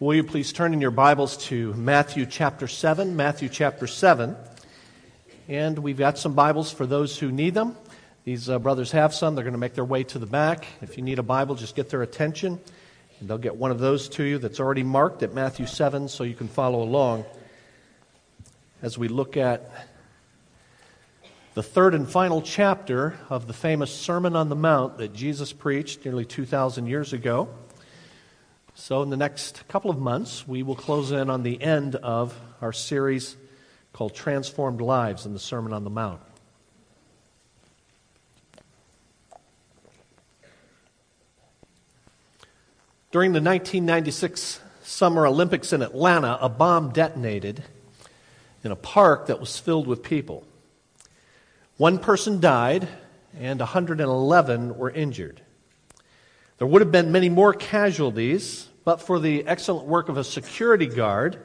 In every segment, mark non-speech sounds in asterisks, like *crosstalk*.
Will you please turn in your Bibles to Matthew chapter 7? Matthew chapter 7. And we've got some Bibles for those who need them. These uh, brothers have some. They're going to make their way to the back. If you need a Bible, just get their attention. And they'll get one of those to you that's already marked at Matthew 7 so you can follow along as we look at the third and final chapter of the famous Sermon on the Mount that Jesus preached nearly 2,000 years ago. So, in the next couple of months, we will close in on the end of our series called Transformed Lives in the Sermon on the Mount. During the 1996 Summer Olympics in Atlanta, a bomb detonated in a park that was filled with people. One person died, and 111 were injured. There would have been many more casualties, but for the excellent work of a security guard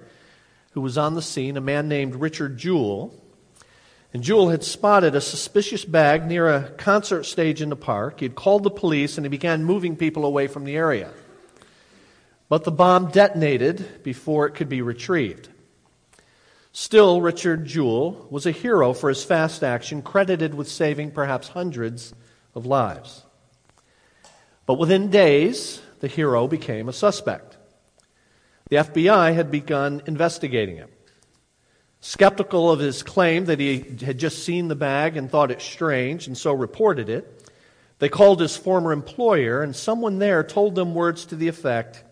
who was on the scene, a man named Richard Jewell. And Jewell had spotted a suspicious bag near a concert stage in the park. He had called the police and he began moving people away from the area. But the bomb detonated before it could be retrieved. Still, Richard Jewell was a hero for his fast action, credited with saving perhaps hundreds of lives. But within days, the hero became a suspect. The FBI had begun investigating him. Skeptical of his claim that he had just seen the bag and thought it strange and so reported it, they called his former employer, and someone there told them words to the effect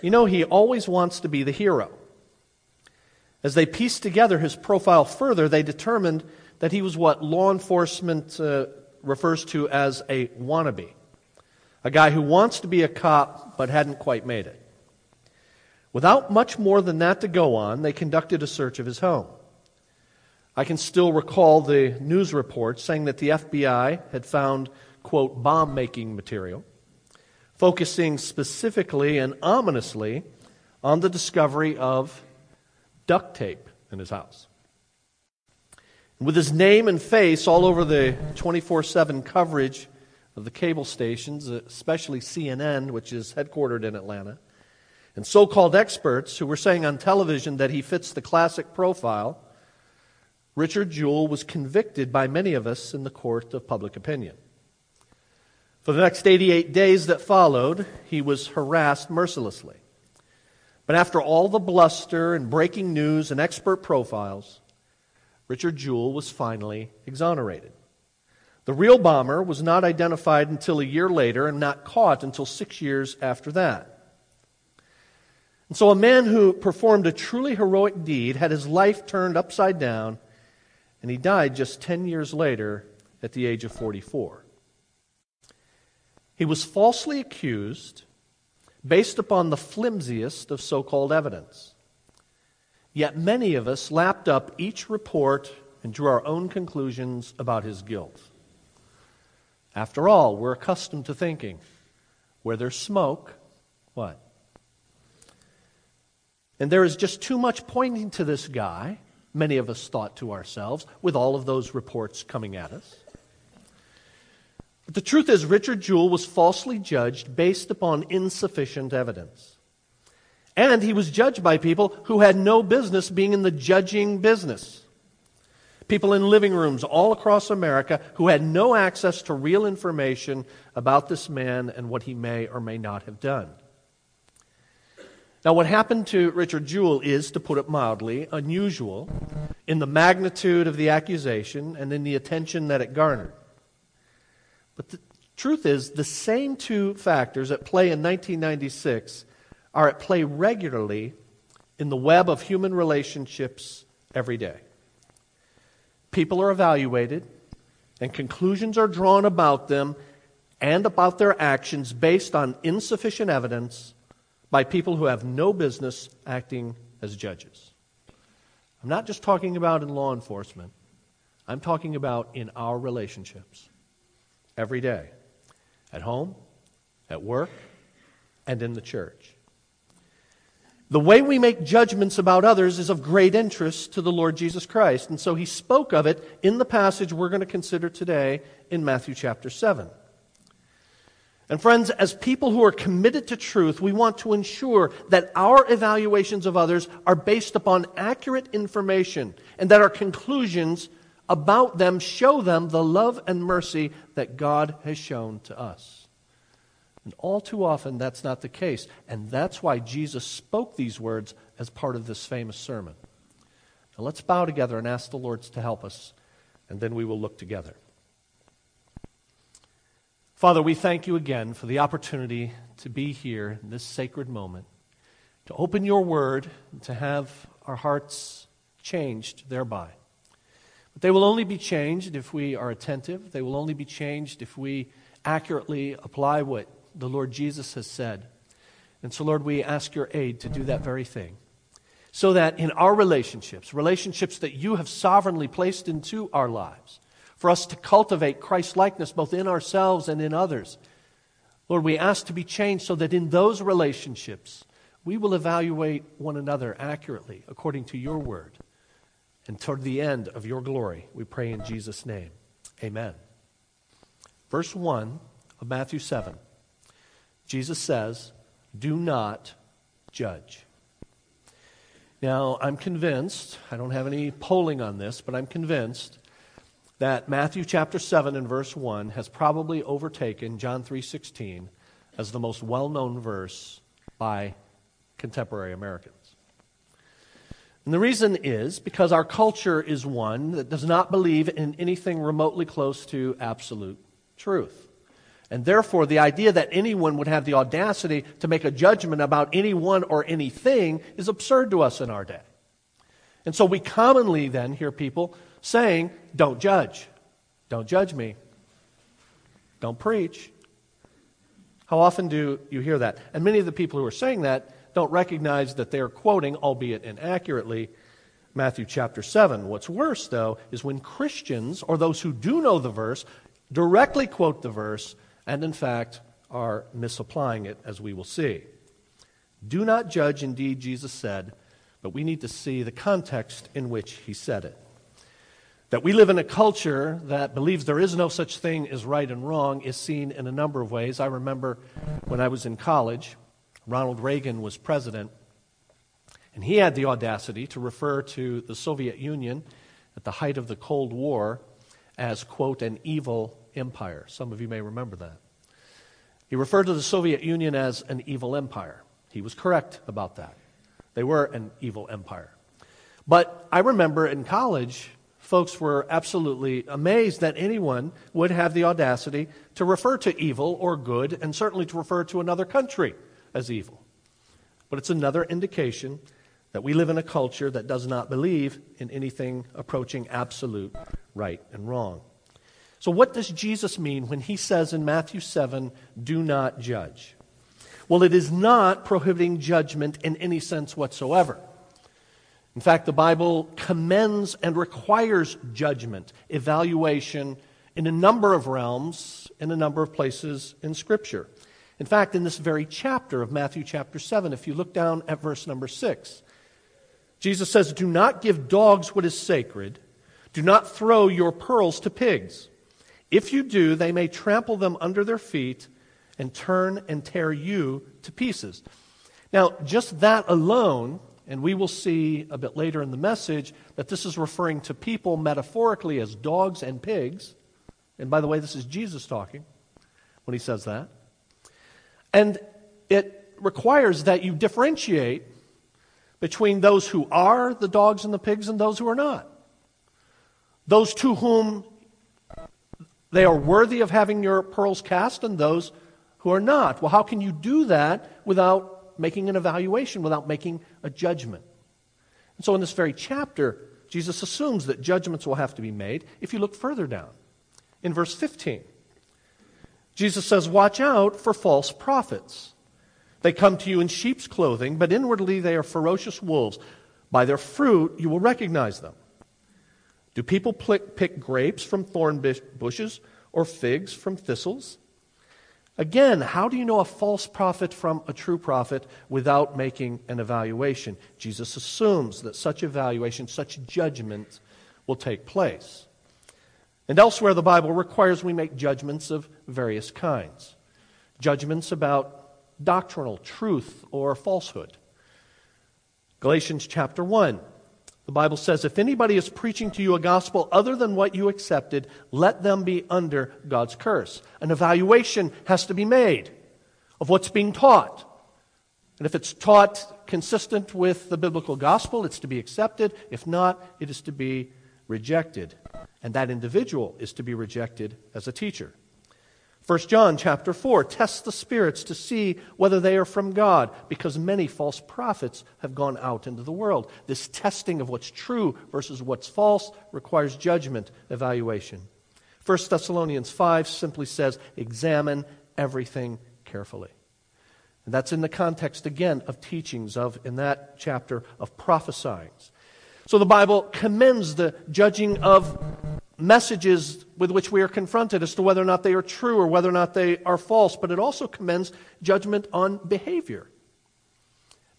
You know, he always wants to be the hero. As they pieced together his profile further, they determined that he was what law enforcement uh, refers to as a wannabe a guy who wants to be a cop but hadn't quite made it. Without much more than that to go on, they conducted a search of his home. I can still recall the news reports saying that the FBI had found, quote, bomb making material, focusing specifically and ominously on the discovery of duct tape in his house. With his name and face all over the 24 7 coverage of the cable stations, especially CNN, which is headquartered in Atlanta, and so called experts who were saying on television that he fits the classic profile, Richard Jewell was convicted by many of us in the court of public opinion. For the next 88 days that followed, he was harassed mercilessly. But after all the bluster and breaking news and expert profiles, Richard Jewell was finally exonerated. The real bomber was not identified until a year later and not caught until six years after that. And so, a man who performed a truly heroic deed had his life turned upside down, and he died just 10 years later at the age of 44. He was falsely accused based upon the flimsiest of so called evidence. Yet many of us lapped up each report and drew our own conclusions about his guilt. After all, we're accustomed to thinking where there's smoke, what? And there is just too much pointing to this guy, many of us thought to ourselves, with all of those reports coming at us. But the truth is, Richard Jewell was falsely judged based upon insufficient evidence. And he was judged by people who had no business being in the judging business. People in living rooms all across America who had no access to real information about this man and what he may or may not have done. Now, what happened to Richard Jewell is, to put it mildly, unusual in the magnitude of the accusation and in the attention that it garnered. But the truth is, the same two factors at play in 1996 are at play regularly in the web of human relationships every day people are evaluated and conclusions are drawn about them and about their actions based on insufficient evidence by people who have no business acting as judges. I'm not just talking about in law enforcement, I'm talking about in our relationships every day at home, at work, and in the church. The way we make judgments about others is of great interest to the Lord Jesus Christ. And so he spoke of it in the passage we're going to consider today in Matthew chapter 7. And friends, as people who are committed to truth, we want to ensure that our evaluations of others are based upon accurate information and that our conclusions about them show them the love and mercy that God has shown to us. And all too often, that's not the case. And that's why Jesus spoke these words as part of this famous sermon. Now let's bow together and ask the Lord to help us, and then we will look together. Father, we thank you again for the opportunity to be here in this sacred moment, to open your word, and to have our hearts changed thereby. But they will only be changed if we are attentive. They will only be changed if we accurately apply what the Lord Jesus has said. And so, Lord, we ask your aid to do that very thing. So that in our relationships, relationships that you have sovereignly placed into our lives, for us to cultivate Christ likeness both in ourselves and in others. Lord, we ask to be changed so that in those relationships we will evaluate one another accurately according to your word. And toward the end of your glory, we pray in Jesus' name. Amen. Verse 1 of Matthew 7, Jesus says, Do not judge. Now, I'm convinced, I don't have any polling on this, but I'm convinced that Matthew chapter 7 and verse 1 has probably overtaken John 3:16 as the most well-known verse by contemporary Americans. And the reason is because our culture is one that does not believe in anything remotely close to absolute truth. And therefore, the idea that anyone would have the audacity to make a judgment about anyone or anything is absurd to us in our day. And so we commonly then hear people saying, Don't judge. Don't judge me. Don't preach. How often do you hear that? And many of the people who are saying that don't recognize that they're quoting, albeit inaccurately, Matthew chapter 7. What's worse, though, is when Christians, or those who do know the verse, directly quote the verse and, in fact, are misapplying it, as we will see. Do not judge, indeed, Jesus said, but we need to see the context in which he said it. That we live in a culture that believes there is no such thing as right and wrong is seen in a number of ways. I remember when I was in college, Ronald Reagan was president, and he had the audacity to refer to the Soviet Union at the height of the Cold War as, quote, an evil empire. Some of you may remember that. He referred to the Soviet Union as an evil empire. He was correct about that. They were an evil empire. But I remember in college, folks were absolutely amazed that anyone would have the audacity to refer to evil or good, and certainly to refer to another country as evil. But it's another indication that we live in a culture that does not believe in anything approaching absolute right and wrong. So, what does Jesus mean when he says in Matthew 7, do not judge? Well, it is not prohibiting judgment in any sense whatsoever. In fact, the Bible commends and requires judgment, evaluation in a number of realms, in a number of places in Scripture. In fact, in this very chapter of Matthew chapter 7, if you look down at verse number 6, Jesus says, Do not give dogs what is sacred, do not throw your pearls to pigs. If you do, they may trample them under their feet and turn and tear you to pieces. Now, just that alone and we will see a bit later in the message that this is referring to people metaphorically as dogs and pigs. And by the way, this is Jesus talking when he says that. And it requires that you differentiate between those who are the dogs and the pigs and those who are not. Those to whom they are worthy of having your pearls cast and those who are not. Well, how can you do that without making an evaluation, without making a judgment. And so in this very chapter, Jesus assumes that judgments will have to be made. If you look further down, in verse 15, Jesus says, Watch out for false prophets. They come to you in sheep's clothing, but inwardly they are ferocious wolves. By their fruit you will recognize them. Do people pick grapes from thorn bushes or figs from thistles? Again, how do you know a false prophet from a true prophet without making an evaluation? Jesus assumes that such evaluation, such judgment will take place. And elsewhere, the Bible requires we make judgments of various kinds judgments about doctrinal truth or falsehood. Galatians chapter 1. The Bible says, If anybody is preaching to you a gospel other than what you accepted, let them be under God's curse. An evaluation has to be made of what's being taught. And if it's taught consistent with the biblical gospel, it's to be accepted. If not, it is to be rejected. And that individual is to be rejected as a teacher. 1 John chapter 4 test the spirits to see whether they are from God because many false prophets have gone out into the world. This testing of what's true versus what's false requires judgment, evaluation. 1 Thessalonians 5 simply says, examine everything carefully. And that's in the context, again, of teachings, of, in that chapter, of prophesying. So the Bible commends the judging of messages with which we are confronted as to whether or not they are true or whether or not they are false, but it also commends judgment on behavior.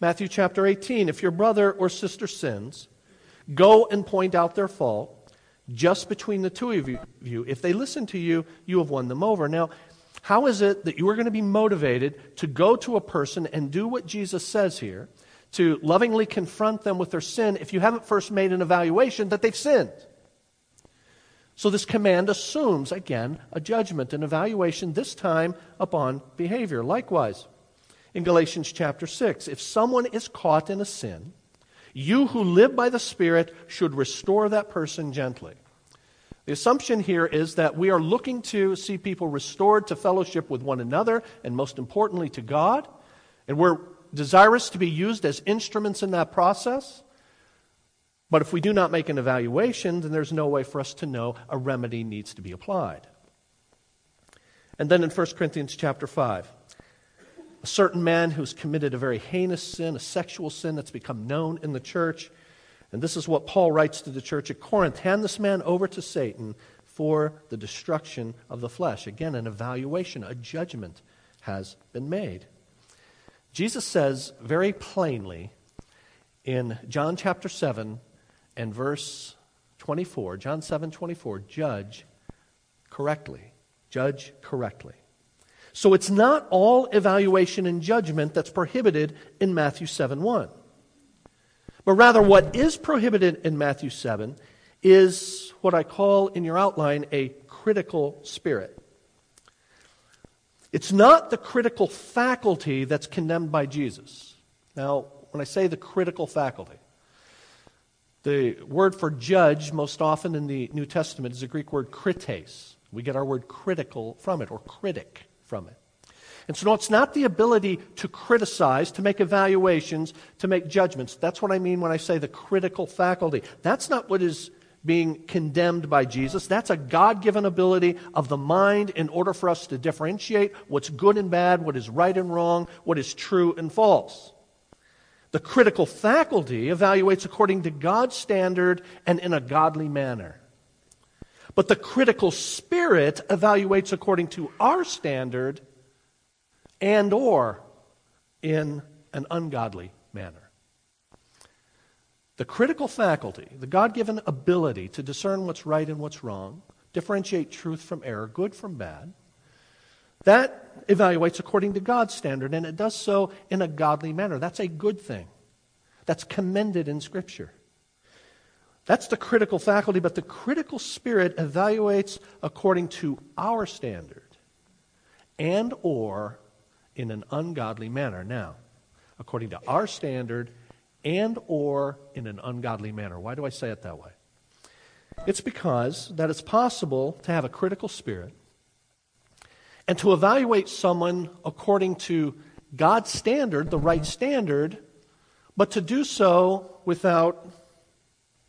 Matthew chapter 18 If your brother or sister sins, go and point out their fault just between the two of you. If they listen to you, you have won them over. Now, how is it that you are going to be motivated to go to a person and do what Jesus says here, to lovingly confront them with their sin, if you haven't first made an evaluation that they've sinned? So this command assumes, again, a judgment, an evaluation, this time upon behavior. Likewise, in Galatians chapter 6, if someone is caught in a sin, you who live by the Spirit should restore that person gently. The assumption here is that we are looking to see people restored to fellowship with one another and, most importantly, to God. And we're desirous to be used as instruments in that process. But if we do not make an evaluation, then there's no way for us to know a remedy needs to be applied. And then in 1 Corinthians chapter 5, a certain man who's committed a very heinous sin, a sexual sin that's become known in the church. And this is what Paul writes to the church at Corinth hand this man over to Satan for the destruction of the flesh. Again, an evaluation, a judgment has been made. Jesus says very plainly in John chapter 7, and verse 24, John 7 24, judge correctly. Judge correctly. So it's not all evaluation and judgment that's prohibited in Matthew 7 1. But rather, what is prohibited in Matthew 7 is what I call in your outline a critical spirit. It's not the critical faculty that's condemned by Jesus. Now, when I say the critical faculty, the word for judge, most often in the New Testament, is a Greek word krites. We get our word critical from it, or critic from it. And so, no, it's not the ability to criticize, to make evaluations, to make judgments. That's what I mean when I say the critical faculty. That's not what is being condemned by Jesus. That's a God given ability of the mind in order for us to differentiate what's good and bad, what is right and wrong, what is true and false. The critical faculty evaluates according to God's standard and in a godly manner. But the critical spirit evaluates according to our standard and or in an ungodly manner. The critical faculty, the God given ability to discern what's right and what's wrong, differentiate truth from error, good from bad, that evaluates according to God's standard, and it does so in a godly manner. That's a good thing. That's commended in Scripture. That's the critical faculty, but the critical spirit evaluates according to our standard and or in an ungodly manner. Now, according to our standard and or in an ungodly manner. Why do I say it that way? It's because that it's possible to have a critical spirit and to evaluate someone according to God's standard, the right standard, but to do so without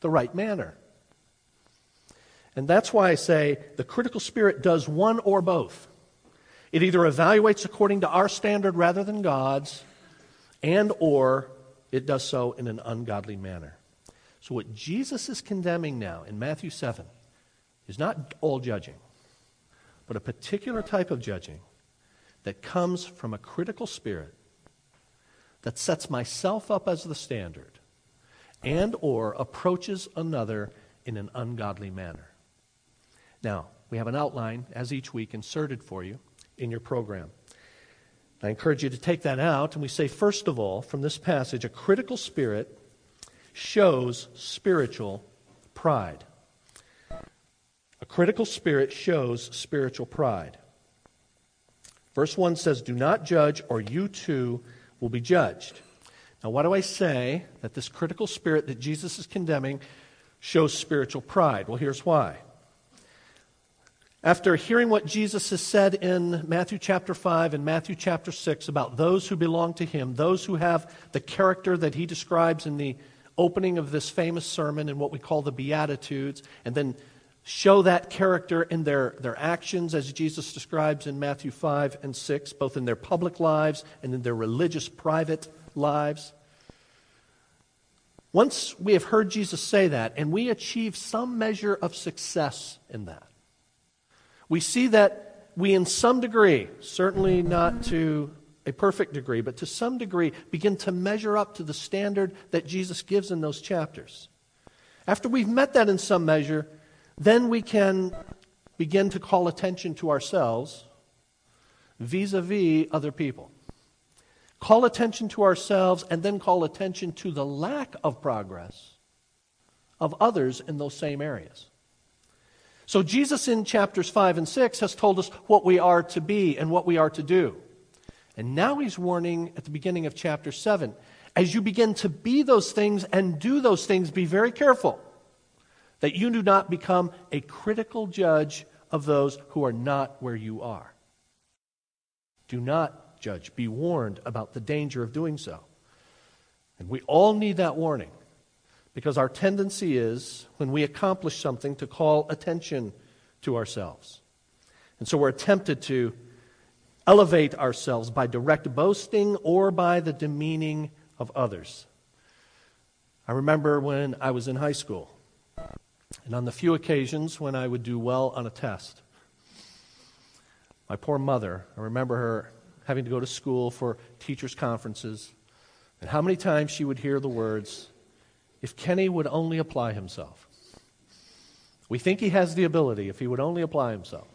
the right manner. And that's why I say the critical spirit does one or both. It either evaluates according to our standard rather than God's, and or it does so in an ungodly manner. So what Jesus is condemning now in Matthew 7 is not all judging but a particular type of judging that comes from a critical spirit that sets myself up as the standard and or approaches another in an ungodly manner. Now, we have an outline as each week inserted for you in your program. I encourage you to take that out, and we say, first of all, from this passage, a critical spirit shows spiritual pride. A critical spirit shows spiritual pride. Verse 1 says, Do not judge, or you too will be judged. Now, why do I say that this critical spirit that Jesus is condemning shows spiritual pride? Well, here's why. After hearing what Jesus has said in Matthew chapter 5 and Matthew chapter 6 about those who belong to him, those who have the character that he describes in the opening of this famous sermon in what we call the Beatitudes, and then show that character in their, their actions as Jesus describes in Matthew 5 and 6, both in their public lives and in their religious private lives. Once we have heard Jesus say that, and we achieve some measure of success in that, we see that we, in some degree, certainly not to a perfect degree, but to some degree, begin to measure up to the standard that Jesus gives in those chapters. After we've met that in some measure, then we can begin to call attention to ourselves vis a vis other people. Call attention to ourselves and then call attention to the lack of progress of others in those same areas. So, Jesus in chapters 5 and 6 has told us what we are to be and what we are to do. And now he's warning at the beginning of chapter 7 as you begin to be those things and do those things, be very careful that you do not become a critical judge of those who are not where you are. Do not judge. Be warned about the danger of doing so. And we all need that warning because our tendency is, when we accomplish something, to call attention to ourselves. And so we're tempted to elevate ourselves by direct boasting or by the demeaning of others. I remember when I was in high school, and on the few occasions when I would do well on a test. My poor mother, I remember her having to go to school for teachers' conferences, and how many times she would hear the words, If Kenny would only apply himself. We think he has the ability if he would only apply himself.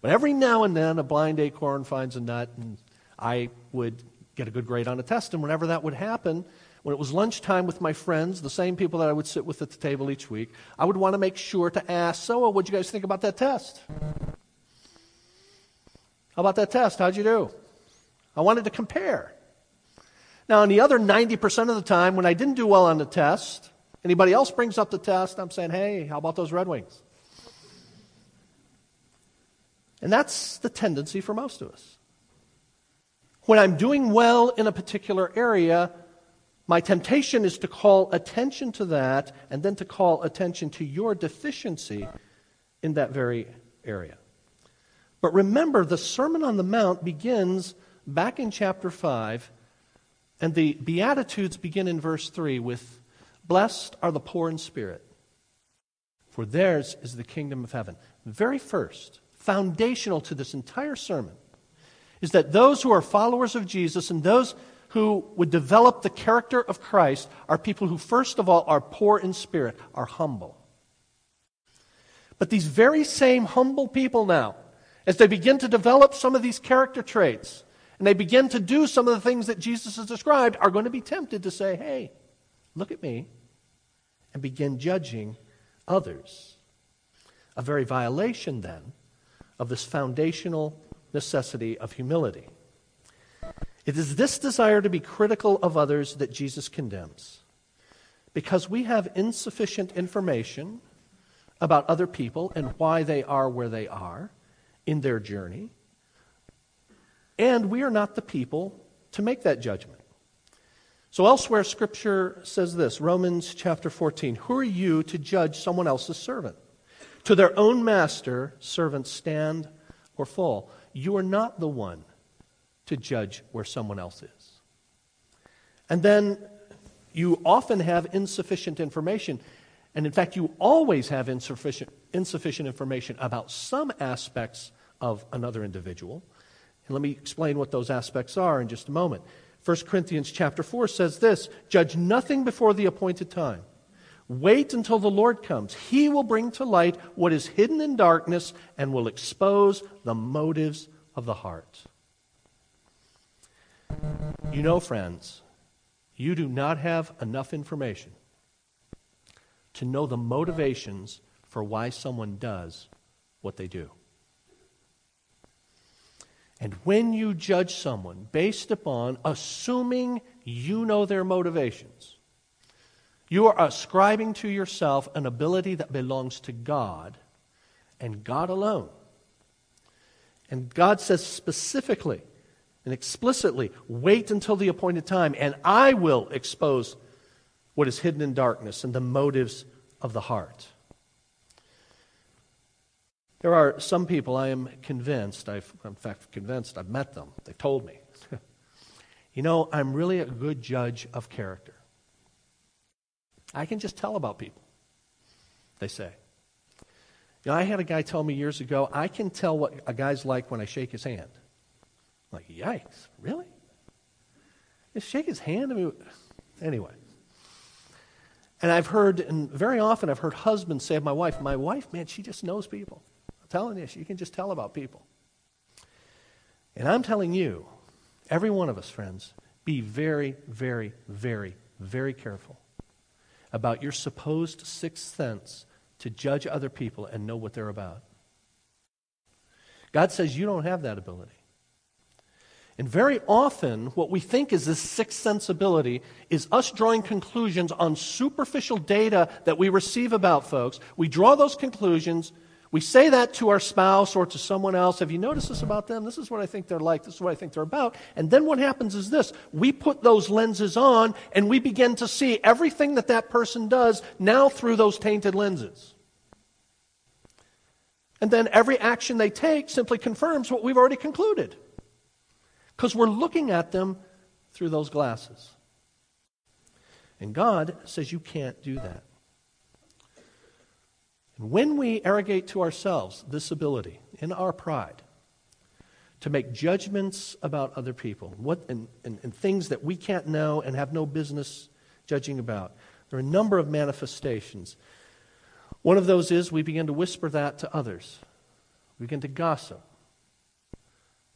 But every now and then, a blind acorn finds a nut, and I would get a good grade on a test. And whenever that would happen, when it was lunchtime with my friends, the same people that I would sit with at the table each week, I would want to make sure to ask, So, uh, what'd you guys think about that test? How about that test? How'd you do? I wanted to compare. Now, on the other 90% of the time, when I didn't do well on the test, anybody else brings up the test, I'm saying, Hey, how about those Red Wings? And that's the tendency for most of us. When I'm doing well in a particular area, my temptation is to call attention to that and then to call attention to your deficiency in that very area. But remember, the Sermon on the Mount begins back in chapter 5, and the Beatitudes begin in verse 3 with Blessed are the poor in spirit, for theirs is the kingdom of heaven. Very first, foundational to this entire sermon, is that those who are followers of Jesus and those who would develop the character of Christ are people who, first of all, are poor in spirit, are humble. But these very same humble people now, as they begin to develop some of these character traits, and they begin to do some of the things that Jesus has described, are going to be tempted to say, hey, look at me, and begin judging others. A very violation, then, of this foundational necessity of humility. It is this desire to be critical of others that Jesus condemns. Because we have insufficient information about other people and why they are where they are in their journey. And we are not the people to make that judgment. So elsewhere, Scripture says this Romans chapter 14 Who are you to judge someone else's servant? To their own master, servants stand or fall. You are not the one to judge where someone else is. And then you often have insufficient information. And in fact, you always have insufficient, insufficient information about some aspects of another individual. And let me explain what those aspects are in just a moment. 1 Corinthians chapter 4 says this Judge nothing before the appointed time. Wait until the Lord comes. He will bring to light what is hidden in darkness and will expose the motives of the heart. You know, friends, you do not have enough information to know the motivations for why someone does what they do. And when you judge someone based upon assuming you know their motivations, you are ascribing to yourself an ability that belongs to God and God alone. And God says specifically and explicitly, wait until the appointed time, and I will expose what is hidden in darkness and the motives of the heart. There are some people I am convinced, I've, in fact, convinced, I've met them, they've told me. *laughs* you know, I'm really a good judge of character. I can just tell about people, they say. You know, I had a guy tell me years ago, I can tell what a guy's like when I shake his hand. Like, yikes, really? Just shake his hand? I mean, anyway. And I've heard, and very often I've heard husbands say of my wife, my wife, man, she just knows people I'm telling you, she can just tell about people. And I'm telling you, every one of us, friends, be very, very, very, very careful about your supposed sixth sense to judge other people and know what they're about. God says you don't have that ability. And very often, what we think is this sixth sensibility is us drawing conclusions on superficial data that we receive about folks. We draw those conclusions, we say that to our spouse or to someone else. Have you noticed this about them? This is what I think they're like. This is what I think they're about. And then what happens is this we put those lenses on and we begin to see everything that that person does now through those tainted lenses. And then every action they take simply confirms what we've already concluded. Because we're looking at them through those glasses. And God says you can't do that. And when we arrogate to ourselves this ability in our pride to make judgments about other people what, and, and, and things that we can't know and have no business judging about, there are a number of manifestations. One of those is we begin to whisper that to others, we begin to gossip,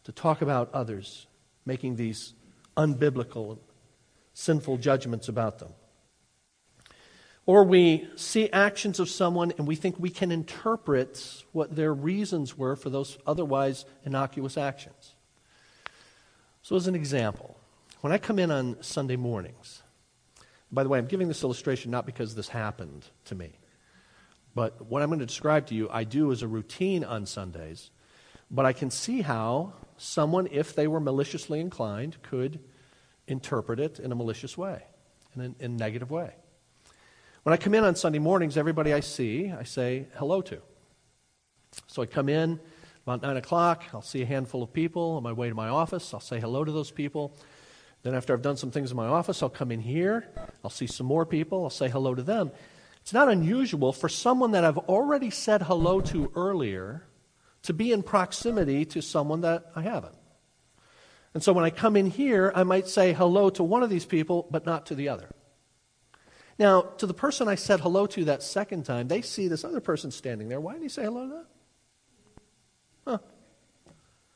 to talk about others, making these unbiblical, sinful judgments about them. Or we see actions of someone and we think we can interpret what their reasons were for those otherwise innocuous actions. So, as an example, when I come in on Sunday mornings, by the way, I'm giving this illustration not because this happened to me, but what I'm going to describe to you, I do as a routine on Sundays, but I can see how someone, if they were maliciously inclined, could interpret it in a malicious way, in a, in a negative way. When I come in on Sunday mornings, everybody I see, I say hello to. So I come in about 9 o'clock, I'll see a handful of people on my way to my office, I'll say hello to those people. Then, after I've done some things in my office, I'll come in here, I'll see some more people, I'll say hello to them. It's not unusual for someone that I've already said hello to earlier to be in proximity to someone that I haven't. And so when I come in here, I might say hello to one of these people, but not to the other. Now, to the person I said hello to that second time, they see this other person standing there. Why did he say hello to them? Huh.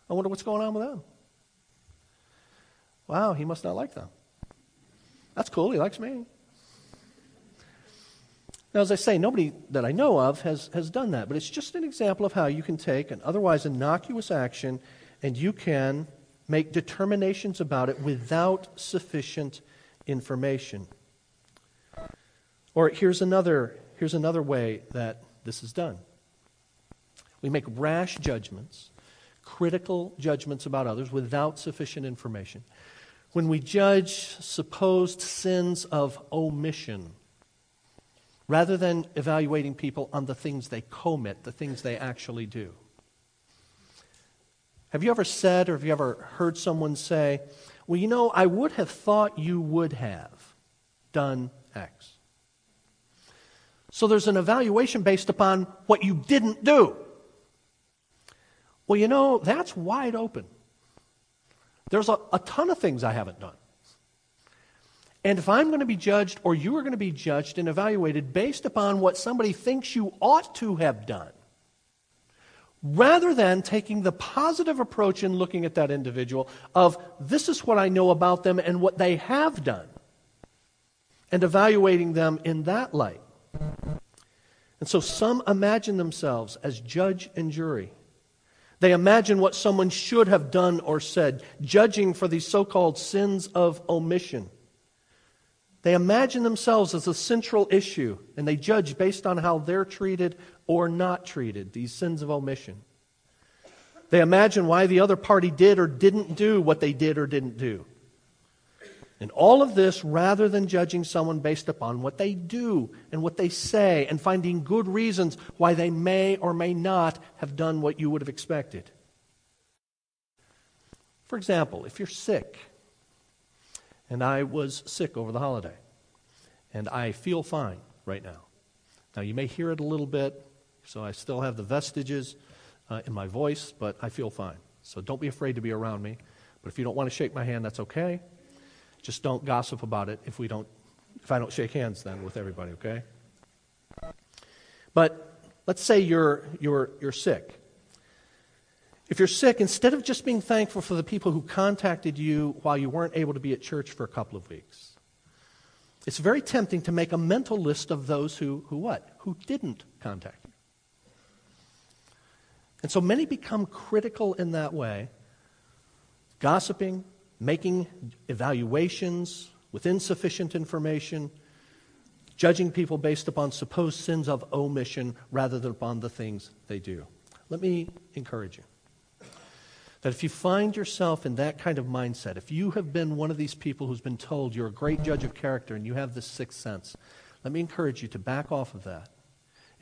I wonder what's going on with them. Wow, he must not like them. That's cool. He likes me. Now, as I say, nobody that I know of has, has done that, but it's just an example of how you can take an otherwise innocuous action and you can make determinations about it without sufficient information. Or here's another, here's another way that this is done. We make rash judgments, critical judgments about others without sufficient information. When we judge supposed sins of omission, rather than evaluating people on the things they commit, the things they actually do. Have you ever said or have you ever heard someone say, Well, you know, I would have thought you would have done X? So there's an evaluation based upon what you didn't do. Well, you know, that's wide open. There's a, a ton of things I haven't done. And if I'm going to be judged or you are going to be judged and evaluated based upon what somebody thinks you ought to have done, rather than taking the positive approach in looking at that individual of this is what I know about them and what they have done, and evaluating them in that light. And so some imagine themselves as judge and jury. They imagine what someone should have done or said, judging for these so called sins of omission. They imagine themselves as a central issue, and they judge based on how they're treated or not treated, these sins of omission. They imagine why the other party did or didn't do what they did or didn't do. And all of this rather than judging someone based upon what they do and what they say and finding good reasons why they may or may not have done what you would have expected. For example, if you're sick, and I was sick over the holiday, and I feel fine right now. Now, you may hear it a little bit, so I still have the vestiges uh, in my voice, but I feel fine. So don't be afraid to be around me. But if you don't want to shake my hand, that's okay. Just don't gossip about it if we don't if I don't shake hands then with everybody, okay? But let's say you're you're you're sick. If you're sick, instead of just being thankful for the people who contacted you while you weren't able to be at church for a couple of weeks, it's very tempting to make a mental list of those who, who what? Who didn't contact you. And so many become critical in that way, gossiping, making evaluations with insufficient information, judging people based upon supposed sins of omission rather than upon the things they do. Let me encourage you that if you find yourself in that kind of mindset, if you have been one of these people who's been told you're a great judge of character and you have this sixth sense, let me encourage you to back off of that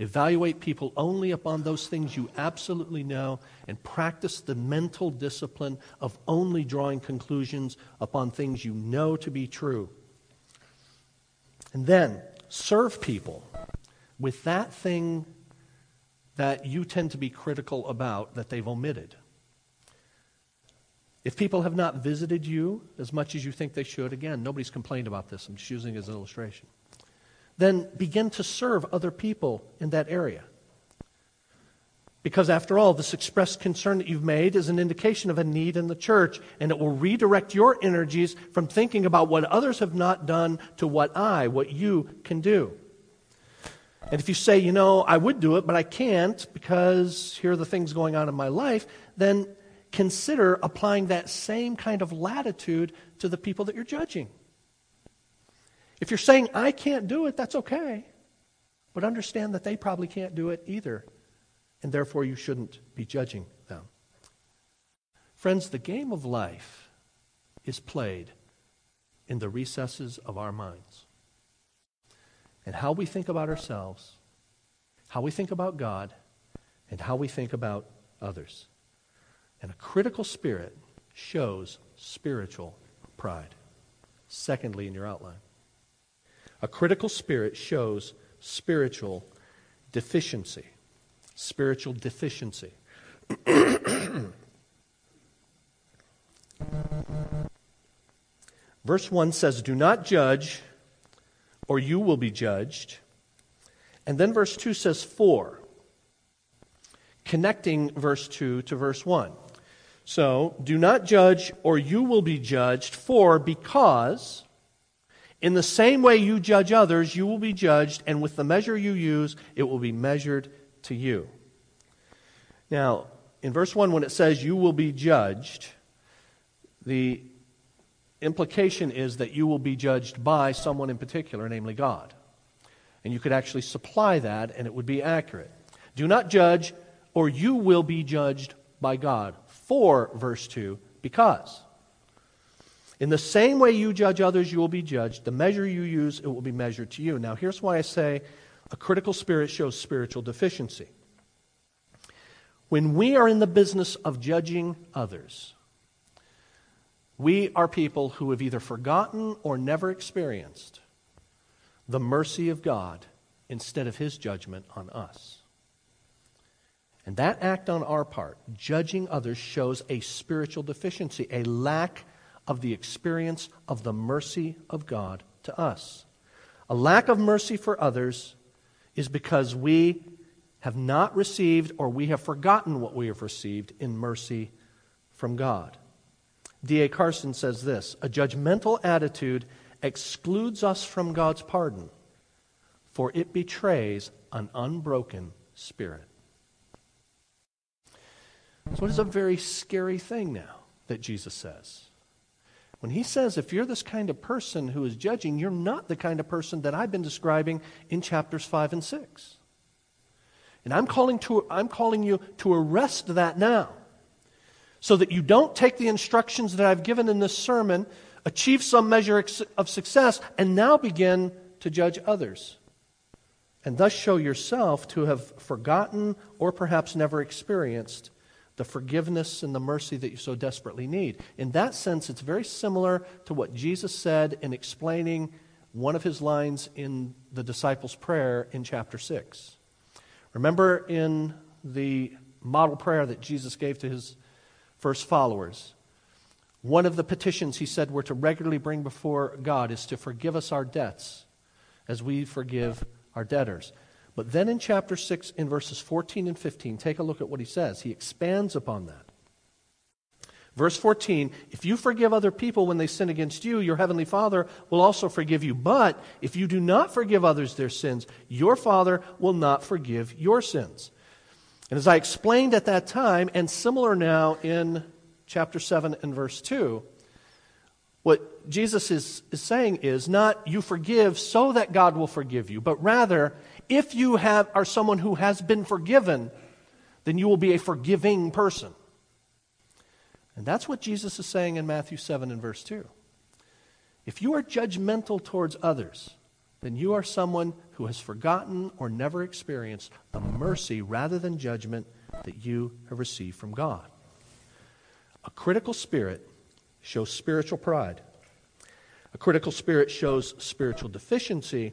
Evaluate people only upon those things you absolutely know and practice the mental discipline of only drawing conclusions upon things you know to be true. And then serve people with that thing that you tend to be critical about that they've omitted. If people have not visited you as much as you think they should, again, nobody's complained about this. I'm just using it as an illustration then begin to serve other people in that area. Because after all, this expressed concern that you've made is an indication of a need in the church, and it will redirect your energies from thinking about what others have not done to what I, what you can do. And if you say, you know, I would do it, but I can't because here are the things going on in my life, then consider applying that same kind of latitude to the people that you're judging. If you're saying, I can't do it, that's okay. But understand that they probably can't do it either. And therefore, you shouldn't be judging them. Friends, the game of life is played in the recesses of our minds. And how we think about ourselves, how we think about God, and how we think about others. And a critical spirit shows spiritual pride. Secondly, in your outline. A critical spirit shows spiritual deficiency. Spiritual deficiency. *clears throat* Verse 1 says, Do not judge, or you will be judged. And then verse 2 says, For, connecting verse 2 to verse 1. So, do not judge, or you will be judged, for because in the same way you judge others, you will be judged, and with the measure you use, it will be measured to you. Now, in verse 1, when it says you will be judged, the implication is that you will be judged by someone in particular, namely God. And you could actually supply that, and it would be accurate. Do not judge, or you will be judged by God. For, verse 2, because. In the same way you judge others, you will be judged. The measure you use, it will be measured to you. Now, here's why I say a critical spirit shows spiritual deficiency. When we are in the business of judging others, we are people who have either forgotten or never experienced the mercy of God instead of his judgment on us. And that act on our part, judging others, shows a spiritual deficiency, a lack of the experience of the mercy of God to us. A lack of mercy for others is because we have not received or we have forgotten what we have received in mercy from God. D.A. Carson says this A judgmental attitude excludes us from God's pardon, for it betrays an unbroken spirit. So it is a very scary thing now that Jesus says. When he says, if you're this kind of person who is judging, you're not the kind of person that I've been describing in chapters 5 and 6. And I'm calling, to, I'm calling you to arrest that now so that you don't take the instructions that I've given in this sermon, achieve some measure of success, and now begin to judge others. And thus show yourself to have forgotten or perhaps never experienced the forgiveness and the mercy that you so desperately need. In that sense, it's very similar to what Jesus said in explaining one of his lines in the disciples' prayer in chapter 6. Remember in the model prayer that Jesus gave to his first followers, one of the petitions he said we're to regularly bring before God is to forgive us our debts as we forgive our debtors. But then in chapter 6, in verses 14 and 15, take a look at what he says. He expands upon that. Verse 14 If you forgive other people when they sin against you, your heavenly Father will also forgive you. But if you do not forgive others their sins, your Father will not forgive your sins. And as I explained at that time, and similar now in chapter 7 and verse 2, what Jesus is, is saying is not you forgive so that God will forgive you, but rather if you have, are someone who has been forgiven, then you will be a forgiving person. And that's what Jesus is saying in Matthew 7 and verse 2. If you are judgmental towards others, then you are someone who has forgotten or never experienced the mercy rather than judgment that you have received from God. A critical spirit shows spiritual pride. A critical spirit shows spiritual deficiency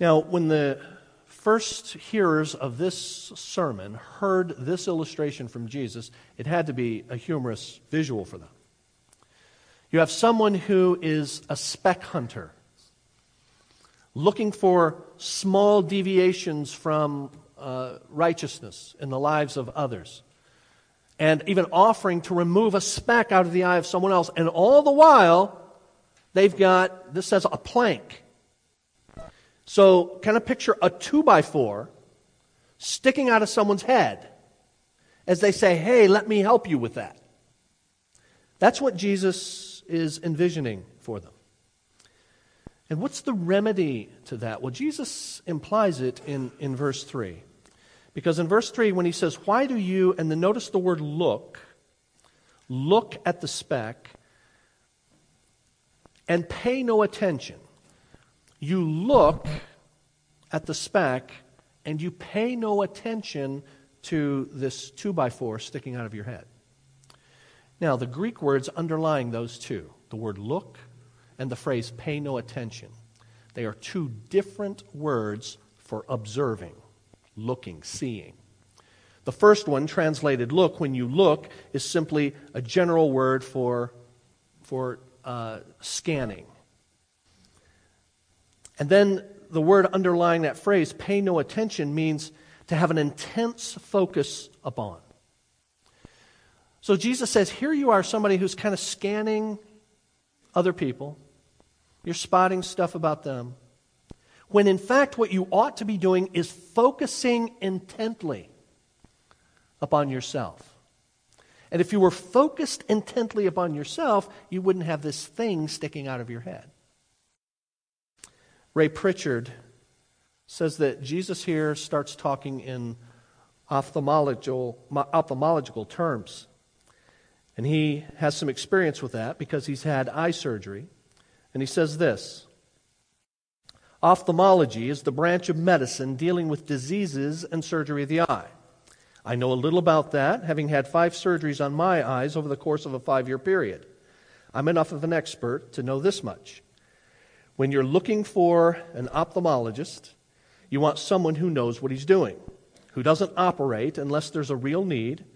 Now, when the first hearers of this sermon heard this illustration from Jesus, it had to be a humorous visual for them. You have someone who is a speck hunter, looking for small deviations from uh, righteousness in the lives of others, and even offering to remove a speck out of the eye of someone else. And all the while, they've got, this says, a plank so, kind of picture a two by four sticking out of someone's head as they say, Hey, let me help you with that. That's what Jesus is envisioning for them. And what's the remedy to that? Well, Jesus implies it in, in verse 3. Because in verse 3, when he says, Why do you, and then notice the word look, look at the speck and pay no attention you look at the speck and you pay no attention to this two by four sticking out of your head. Now, the Greek words underlying those two, the word look and the phrase pay no attention, they are two different words for observing, looking, seeing. The first one, translated look, when you look, is simply a general word for, for uh, scanning. And then the word underlying that phrase, pay no attention, means to have an intense focus upon. So Jesus says, here you are, somebody who's kind of scanning other people. You're spotting stuff about them. When in fact, what you ought to be doing is focusing intently upon yourself. And if you were focused intently upon yourself, you wouldn't have this thing sticking out of your head. Ray Pritchard says that Jesus here starts talking in ophthalmological, ophthalmological terms. And he has some experience with that because he's had eye surgery. And he says this Ophthalmology is the branch of medicine dealing with diseases and surgery of the eye. I know a little about that, having had five surgeries on my eyes over the course of a five year period. I'm enough of an expert to know this much. When you're looking for an ophthalmologist, you want someone who knows what he's doing, who doesn't operate unless there's a real need,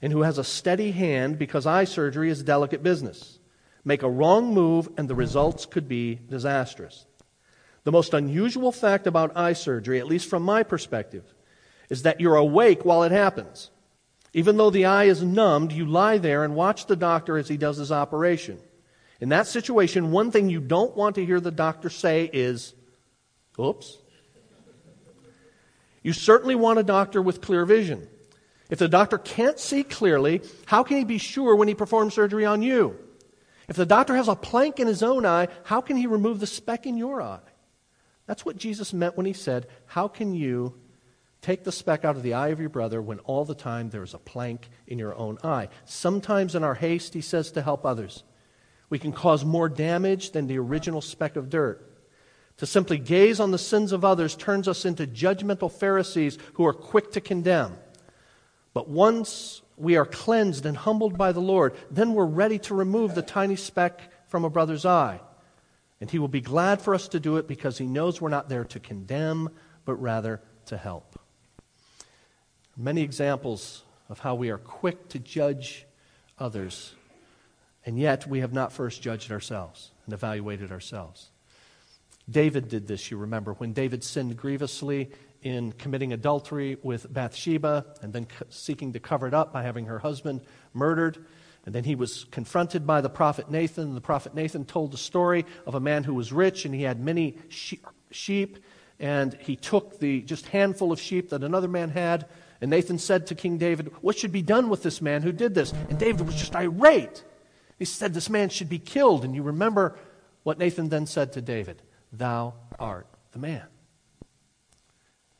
and who has a steady hand because eye surgery is delicate business. Make a wrong move, and the results could be disastrous. The most unusual fact about eye surgery, at least from my perspective, is that you're awake while it happens. Even though the eye is numbed, you lie there and watch the doctor as he does his operation. In that situation, one thing you don't want to hear the doctor say is, oops. You certainly want a doctor with clear vision. If the doctor can't see clearly, how can he be sure when he performs surgery on you? If the doctor has a plank in his own eye, how can he remove the speck in your eye? That's what Jesus meant when he said, How can you take the speck out of the eye of your brother when all the time there is a plank in your own eye? Sometimes in our haste, he says to help others, we can cause more damage than the original speck of dirt. To simply gaze on the sins of others turns us into judgmental Pharisees who are quick to condemn. But once we are cleansed and humbled by the Lord, then we're ready to remove the tiny speck from a brother's eye. And he will be glad for us to do it because he knows we're not there to condemn, but rather to help. Many examples of how we are quick to judge others, and yet we have not first judged ourselves and evaluated ourselves. David did this, you remember, when David sinned grievously in committing adultery with Bathsheba and then seeking to cover it up by having her husband murdered. And then he was confronted by the prophet Nathan. The prophet Nathan told the story of a man who was rich and he had many sheep. And he took the just handful of sheep that another man had. And Nathan said to King David, What should be done with this man who did this? And David was just irate. He said, This man should be killed. And you remember what Nathan then said to David Thou art the man.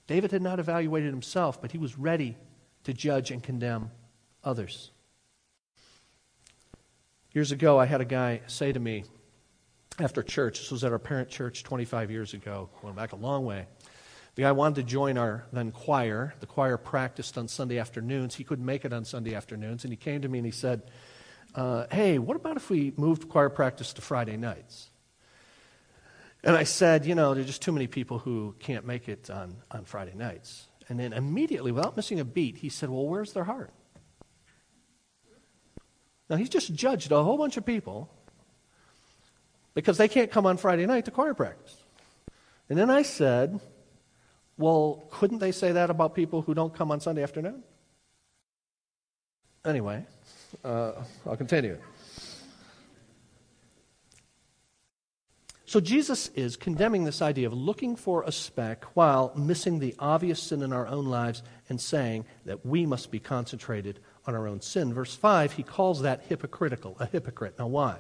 David had not evaluated himself, but he was ready to judge and condemn others. Years ago, I had a guy say to me after church, this was at our parent church 25 years ago, going back a long way. The guy wanted to join our then choir. The choir practiced on Sunday afternoons. He couldn't make it on Sunday afternoons, and he came to me and he said, uh, Hey, what about if we moved choir practice to Friday nights? And I said, You know, there's just too many people who can't make it on, on Friday nights. And then immediately, without missing a beat, he said, Well, where's their heart? Now, he's just judged a whole bunch of people because they can't come on Friday night to choir practice. And then I said, well, couldn't they say that about people who don't come on Sunday afternoon? Anyway, uh, I'll continue. So Jesus is condemning this idea of looking for a speck while missing the obvious sin in our own lives and saying that we must be concentrated on our own sin. Verse 5, he calls that hypocritical, a hypocrite. Now, why?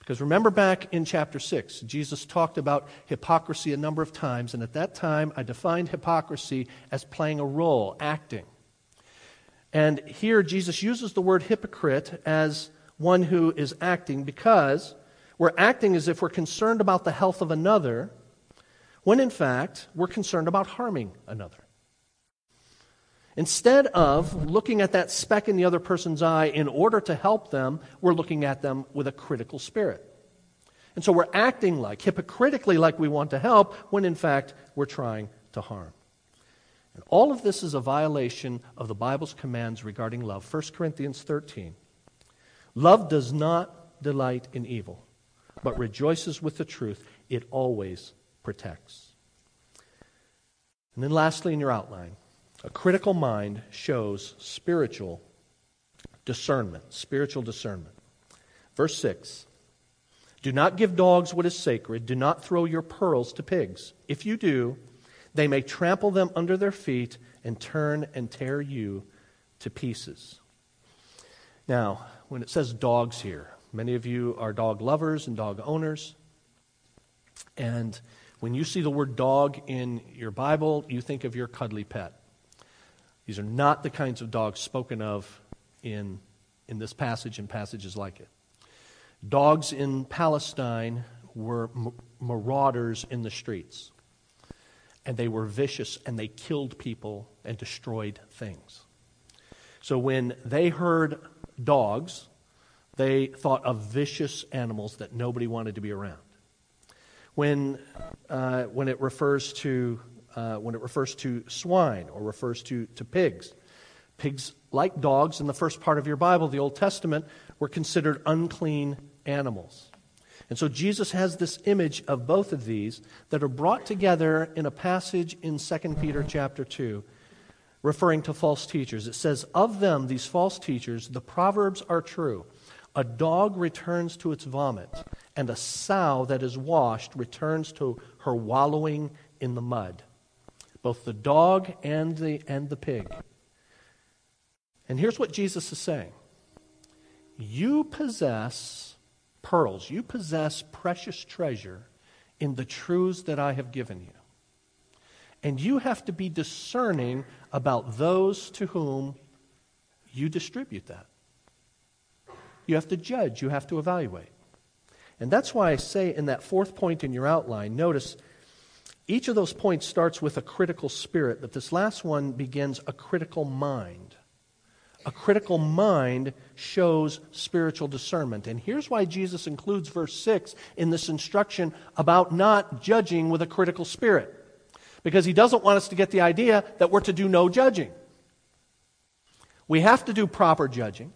Because remember back in chapter 6, Jesus talked about hypocrisy a number of times, and at that time I defined hypocrisy as playing a role, acting. And here Jesus uses the word hypocrite as one who is acting because we're acting as if we're concerned about the health of another, when in fact we're concerned about harming another. Instead of looking at that speck in the other person's eye in order to help them, we're looking at them with a critical spirit. And so we're acting like, hypocritically, like we want to help, when in fact we're trying to harm. And all of this is a violation of the Bible's commands regarding love. 1 Corinthians 13. Love does not delight in evil, but rejoices with the truth. It always protects. And then, lastly, in your outline, a critical mind shows spiritual discernment, spiritual discernment. Verse 6 Do not give dogs what is sacred, do not throw your pearls to pigs. If you do, they may trample them under their feet and turn and tear you to pieces. Now, when it says dogs here, many of you are dog lovers and dog owners. And when you see the word dog in your Bible, you think of your cuddly pet. These are not the kinds of dogs spoken of in, in this passage and passages like it. Dogs in Palestine were marauders in the streets. And they were vicious and they killed people and destroyed things. So when they heard dogs, they thought of vicious animals that nobody wanted to be around. When, uh, when, it, refers to, uh, when it refers to swine or refers to, to pigs, pigs, like dogs in the first part of your Bible, the Old Testament, were considered unclean animals. And so Jesus has this image of both of these that are brought together in a passage in 2 Peter chapter 2 referring to false teachers. It says, Of them, these false teachers, the proverbs are true. A dog returns to its vomit, and a sow that is washed returns to her wallowing in the mud. Both the dog and the, and the pig. And here's what Jesus is saying You possess pearls, you possess precious treasure in the truths that I have given you. And you have to be discerning about those to whom you distribute that. You have to judge, you have to evaluate. And that's why I say in that fourth point in your outline, notice each of those points starts with a critical spirit, but this last one begins a critical mind. A critical mind shows spiritual discernment. And here's why Jesus includes verse 6 in this instruction about not judging with a critical spirit because he doesn't want us to get the idea that we're to do no judging. We have to do proper judging.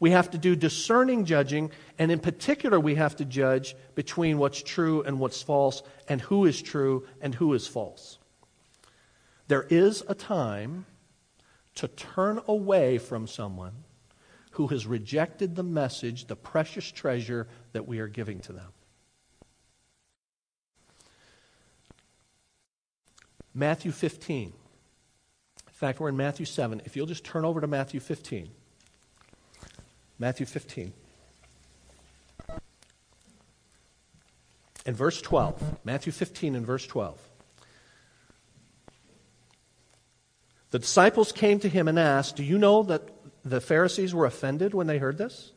We have to do discerning judging, and in particular, we have to judge between what's true and what's false, and who is true and who is false. There is a time to turn away from someone who has rejected the message, the precious treasure that we are giving to them. Matthew 15. In fact, we're in Matthew 7. If you'll just turn over to Matthew 15. Matthew 15. In verse 12. Matthew 15 and verse 12. The disciples came to him and asked, Do you know that the Pharisees were offended when they heard this?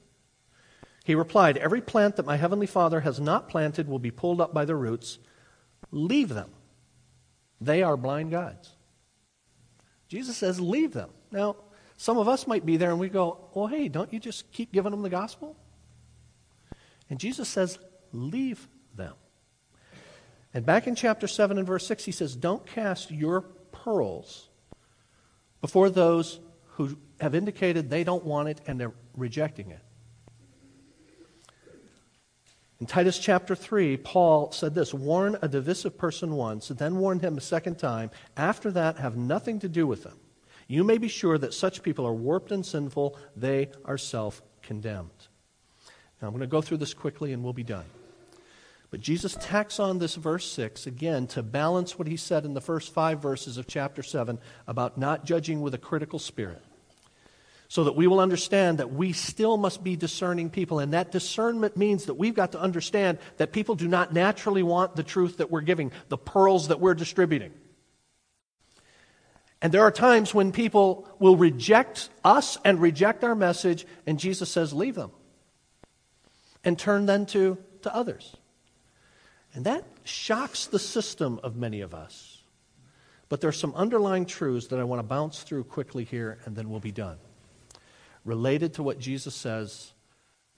He replied, Every plant that my heavenly Father has not planted will be pulled up by the roots. Leave them. They are blind guides. Jesus says, leave them. Now, some of us might be there and we go, well, hey, don't you just keep giving them the gospel? And Jesus says, leave them. And back in chapter 7 and verse 6, he says, don't cast your pearls before those who have indicated they don't want it and they're rejecting it. In Titus chapter 3, Paul said this Warn a divisive person once, then warn him a second time. After that, have nothing to do with them. You may be sure that such people are warped and sinful, they are self condemned. Now, I'm going to go through this quickly and we'll be done. But Jesus tacks on this verse 6 again to balance what he said in the first five verses of chapter 7 about not judging with a critical spirit so that we will understand that we still must be discerning people. And that discernment means that we've got to understand that people do not naturally want the truth that we're giving, the pearls that we're distributing. And there are times when people will reject us and reject our message, and Jesus says, Leave them. And turn then to, to others. And that shocks the system of many of us. But there are some underlying truths that I want to bounce through quickly here, and then we'll be done related to what Jesus says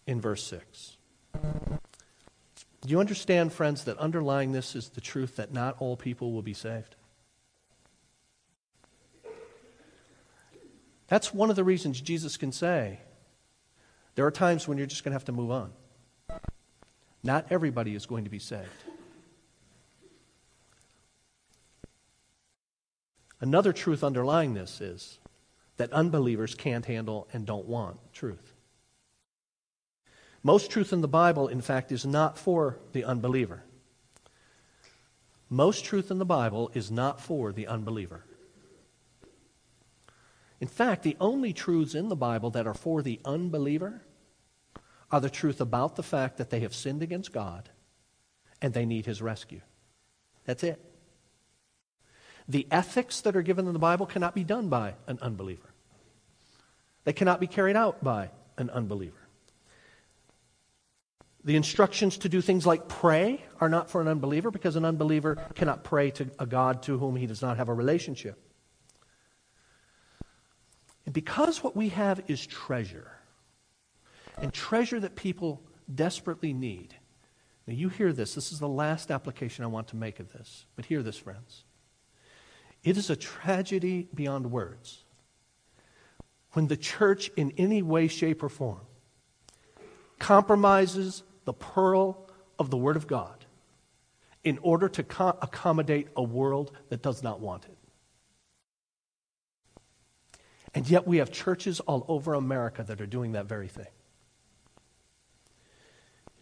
in verse 6. Do you understand, friends, that underlying this is the truth that not all people will be saved? That's one of the reasons Jesus can say there are times when you're just going to have to move on. Not everybody is going to be saved. Another truth underlying this is that unbelievers can't handle and don't want truth. Most truth in the Bible, in fact, is not for the unbeliever. Most truth in the Bible is not for the unbeliever. In fact, the only truths in the Bible that are for the unbeliever are the truth about the fact that they have sinned against God and they need his rescue. That's it. The ethics that are given in the Bible cannot be done by an unbeliever, they cannot be carried out by an unbeliever. The instructions to do things like pray are not for an unbeliever because an unbeliever cannot pray to a God to whom he does not have a relationship. And because what we have is treasure, and treasure that people desperately need. Now, you hear this. This is the last application I want to make of this. But hear this, friends. It is a tragedy beyond words when the church, in any way, shape, or form, compromises the pearl of the Word of God in order to co- accommodate a world that does not want it. And yet, we have churches all over America that are doing that very thing.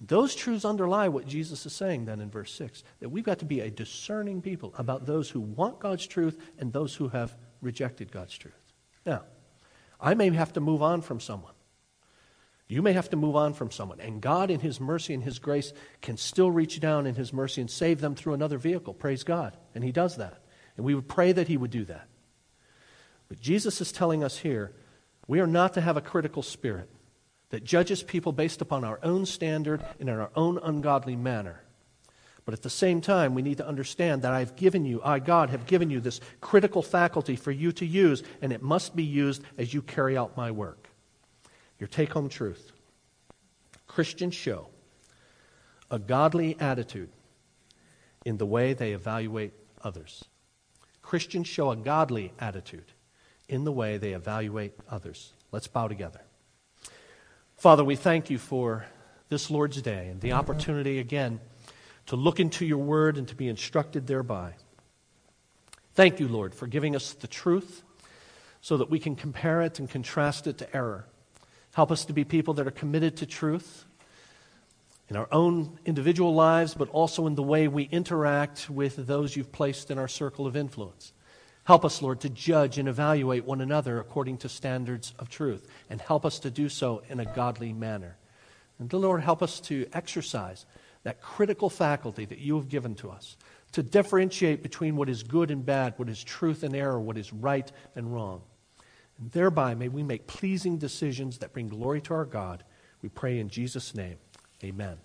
Those truths underlie what Jesus is saying then in verse 6 that we've got to be a discerning people about those who want God's truth and those who have rejected God's truth. Now, I may have to move on from someone. You may have to move on from someone. And God, in His mercy and His grace, can still reach down in His mercy and save them through another vehicle. Praise God. And He does that. And we would pray that He would do that. But Jesus is telling us here we are not to have a critical spirit that judges people based upon our own standard and in our own ungodly manner. But at the same time, we need to understand that I've given you, I, God, have given you this critical faculty for you to use, and it must be used as you carry out my work. Your take home truth Christians show a godly attitude in the way they evaluate others. Christians show a godly attitude in the way they evaluate others. Let's bow together. Father, we thank you for this Lord's Day and the opportunity again to look into your word and to be instructed thereby. Thank you, Lord, for giving us the truth so that we can compare it and contrast it to error. Help us to be people that are committed to truth in our own individual lives, but also in the way we interact with those you've placed in our circle of influence. Help us, Lord, to judge and evaluate one another according to standards of truth, and help us to do so in a godly manner. And the Lord, help us to exercise that critical faculty that you have given to us to differentiate between what is good and bad, what is truth and error, what is right and wrong. And thereby, may we make pleasing decisions that bring glory to our God. We pray in Jesus' name. Amen.